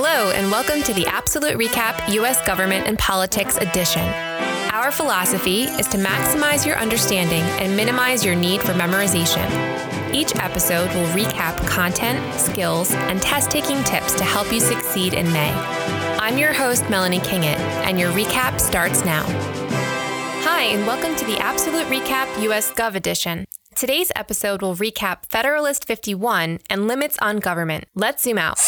Hello, and welcome to the APsolute RecAP U.S. Government and Politics edition. Our philosophy is to maximize your understanding and minimize your need for memorization. Each episode will recap content, skills, and test taking tips to help you succeed in May. I'm your host, Melanie Kingett, and your recap starts now. Hi, and welcome to the APsolute RecAP US Gov edition. Today's episode will recap Federalist 51 and limits on government. Let's zoom out.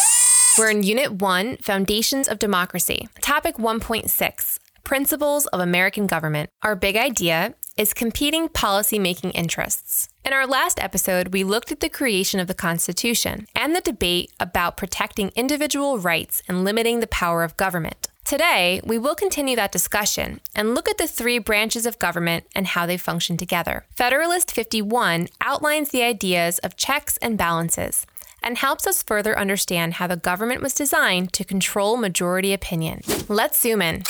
We're in Unit 1, Foundations of Democracy, Topic 1.6, Principles of American Government. Our big idea is competing policymaking interests. In our last episode, we looked at the creation of the Constitution and the debate about protecting individual rights and limiting the power of government. Today, we will continue that discussion and look at the three branches of government and how they function together. Federalist 51 outlines the ideas of checks and balances and helps us further understand how the government was designed to control majority opinion. Let's zoom in.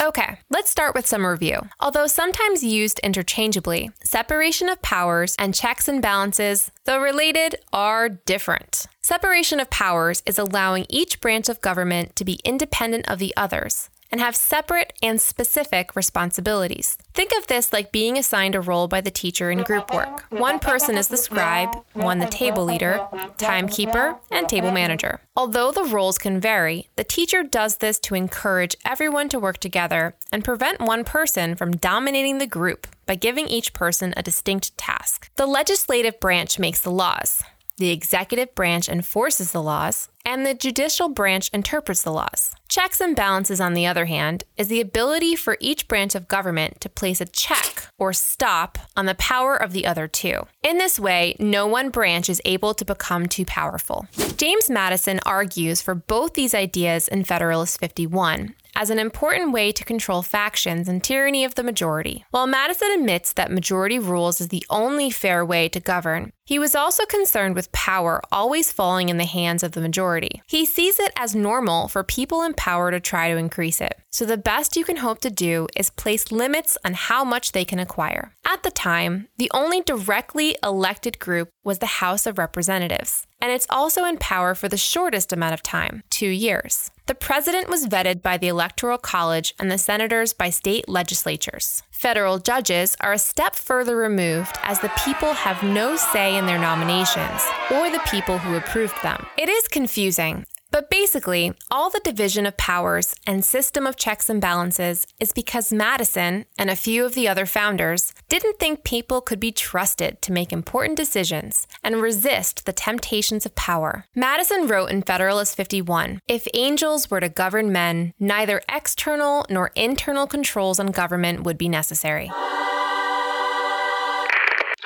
Okay, let's start with some review. Although sometimes used interchangeably, separation of powers and checks and balances, though related, are different. Separation of powers is allowing each branch of government to be independent of the others and have separate and specific responsibilities. Think of this like being assigned a role by the teacher in group work. One person is the scribe, one the table leader, timekeeper, and table manager. Although the roles can vary, the teacher does this to encourage everyone to work together and prevent one person from dominating the group by giving each person a distinct task. The legislative branch makes the laws. The executive branch enforces the laws, and the judicial branch interprets the laws. Checks and balances, on the other hand, is the ability for each branch of government to place a check or stop on the power of the other two. In this way, no one branch is able to become too powerful. James Madison argues for both these ideas in Federalist 51, as an important way to control factions and tyranny of the majority. While Madison admits that majority rules is the only fair way to govern, he was also concerned with power always falling in the hands of the majority. He sees it as normal for people in power to try to increase it. So the best you can hope to do is place limits on how much they can acquire. At the time, the only directly elected group was the House of Representatives, and it's also in power for the shortest amount of time, two years. The president was vetted by the Electoral College and the senators by state legislatures. Federal judges are a step further removed as the people have no say in their nominations or the people who approved them. It is confusing, but basically, all the division of powers and system of checks and balances is because Madison and a few of the other founders didn't think people could be trusted to make important decisions and resist the temptations of power. Madison wrote in Federalist 51 If angels were to govern men, neither external nor internal controls on government would be necessary.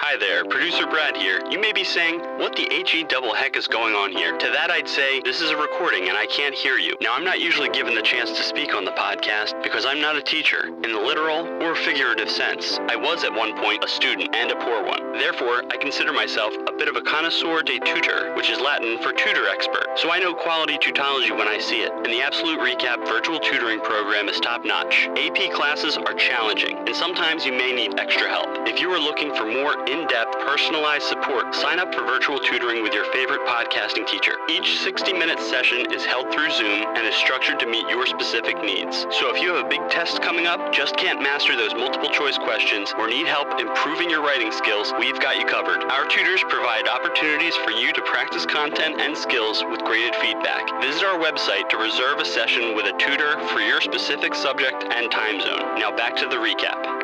Hi there, producer Brad here. You may be saying, what the HE double heck is going on here? To that I'd say, this is a recording and I can't hear you. Now I'm not usually given the chance to speak on the podcast because I'm not a teacher, in the literal or figurative sense. I was at one point a student and a poor one. Therefore, I consider myself a bit of a connoisseur de tutor, which is Latin for tutor expert. So I know quality tutology when I see it, and the APsolute RecAP virtual tutoring program is top notch. AP classes are challenging, and sometimes you may need extra help. If you are looking for more in in-depth, personalized support, sign up for virtual tutoring with your favorite podcasting teacher. Each 60-minute session is held through Zoom and is structured to meet your specific needs. So if you have a big test coming up, just can't master those multiple choice questions, or need help improving your writing skills, we've got you covered. Our tutors provide opportunities for you to practice content and skills with graded feedback. Visit our website to reserve a session with a tutor for your specific subject and time zone. Now back to the recap.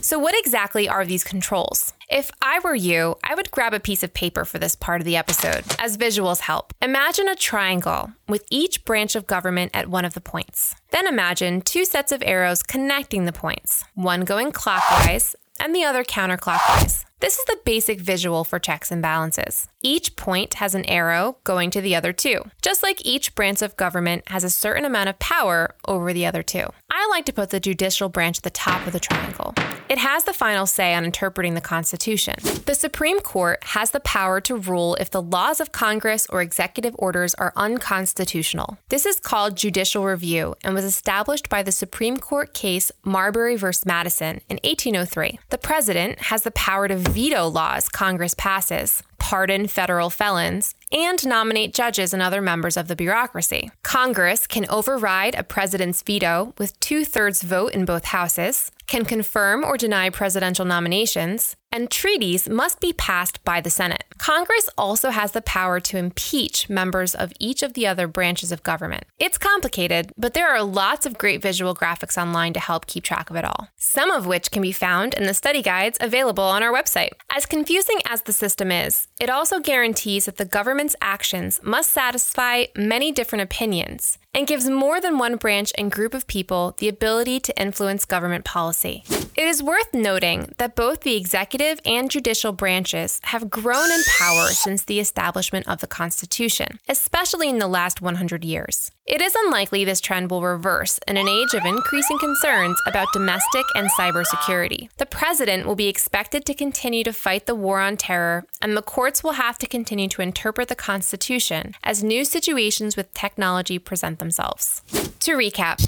So, what exactly are these controls? If I were you, I would grab a piece of paper for this part of the episode, as visuals help. Imagine a triangle with each branch of government at one of the points. Then imagine two sets of arrows connecting the points, one going clockwise and the other counterclockwise. This is the basic visual for checks and balances. Each point has an arrow going to the other two, just like each branch of government has a certain amount of power over the other two. I like to put the judicial branch at the top of the triangle. It has the final say on interpreting the Constitution. The Supreme Court has the power to rule if the laws of Congress or executive orders are unconstitutional. This is called judicial review and was established by the Supreme Court case Marbury v. Madison in 1803. The president has the power to veto laws Congress passes, pardon federal felons, and nominate judges and other members of the bureaucracy. Congress can override a president's veto with two thirds vote in both houses, can confirm or deny presidential nominations, and treaties must be passed by the Senate. Congress also has the power to impeach members of each of the other branches of government. It's complicated, but there are lots of great visual graphics online to help keep track of it all, some of which can be found in the study guides available on our website. As confusing as the system is, it also guarantees that the government's actions must satisfy many different opinions and gives more than one branch and group of people the ability to influence government policy. It is worth noting that both the executive and judicial branches have grown in power since the establishment of the Constitution, especially in the last 100 years. It is unlikely this trend will reverse in an age of increasing concerns about domestic and cybersecurity. The president will be expected to continue to fight the war on terror, and the courts will have to continue to interpret the Constitution as new situations with technology present themselves. To recap,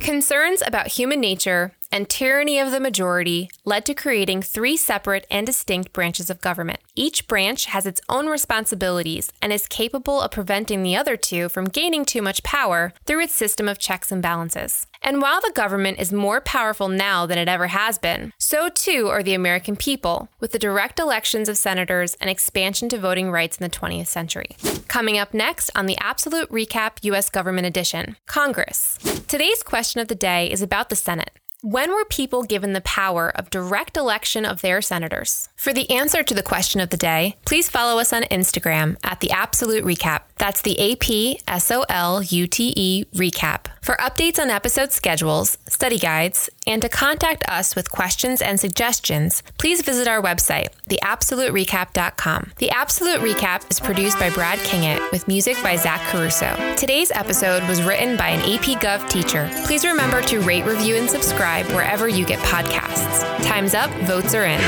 concerns about human nature and tyranny of the majority led to creating three separate and distinct branches of government. Each branch has its own responsibilities and is capable of preventing the other two from gaining too much power through its system of checks and balances. And while the government is more powerful now than it ever has been, so too are the American people, with the direct elections of senators and expansion to voting rights in the 20th century. Coming up next on the APsolute RecAP U.S. Government Edition Congress. Today's question of the day is about the Senate. When were people given the power of direct election of their senators? For the answer to the question of the day, please follow us on Instagram at the APsolute RecAP. That's the A P S O L U T E Recap. For updates on episode schedules, study guides, and to contact us with questions and suggestions, please visit our website, theapsoluterecap.com. The APsolute RecAP is produced by Brad Kingett with music by Zach Caruso. Today's episode was written by an AP Gov teacher. Please remember to rate, review, and subscribe wherever you get podcasts. Time's up, votes are in.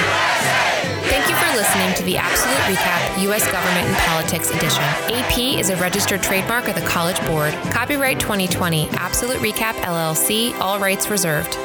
Thank you for listening to the APsolute RecAP U.S. Government and Politics Edition. AP is a registered trademark of the College Board. Copyright 2020, APsolute RecAP LLC, all rights reserved.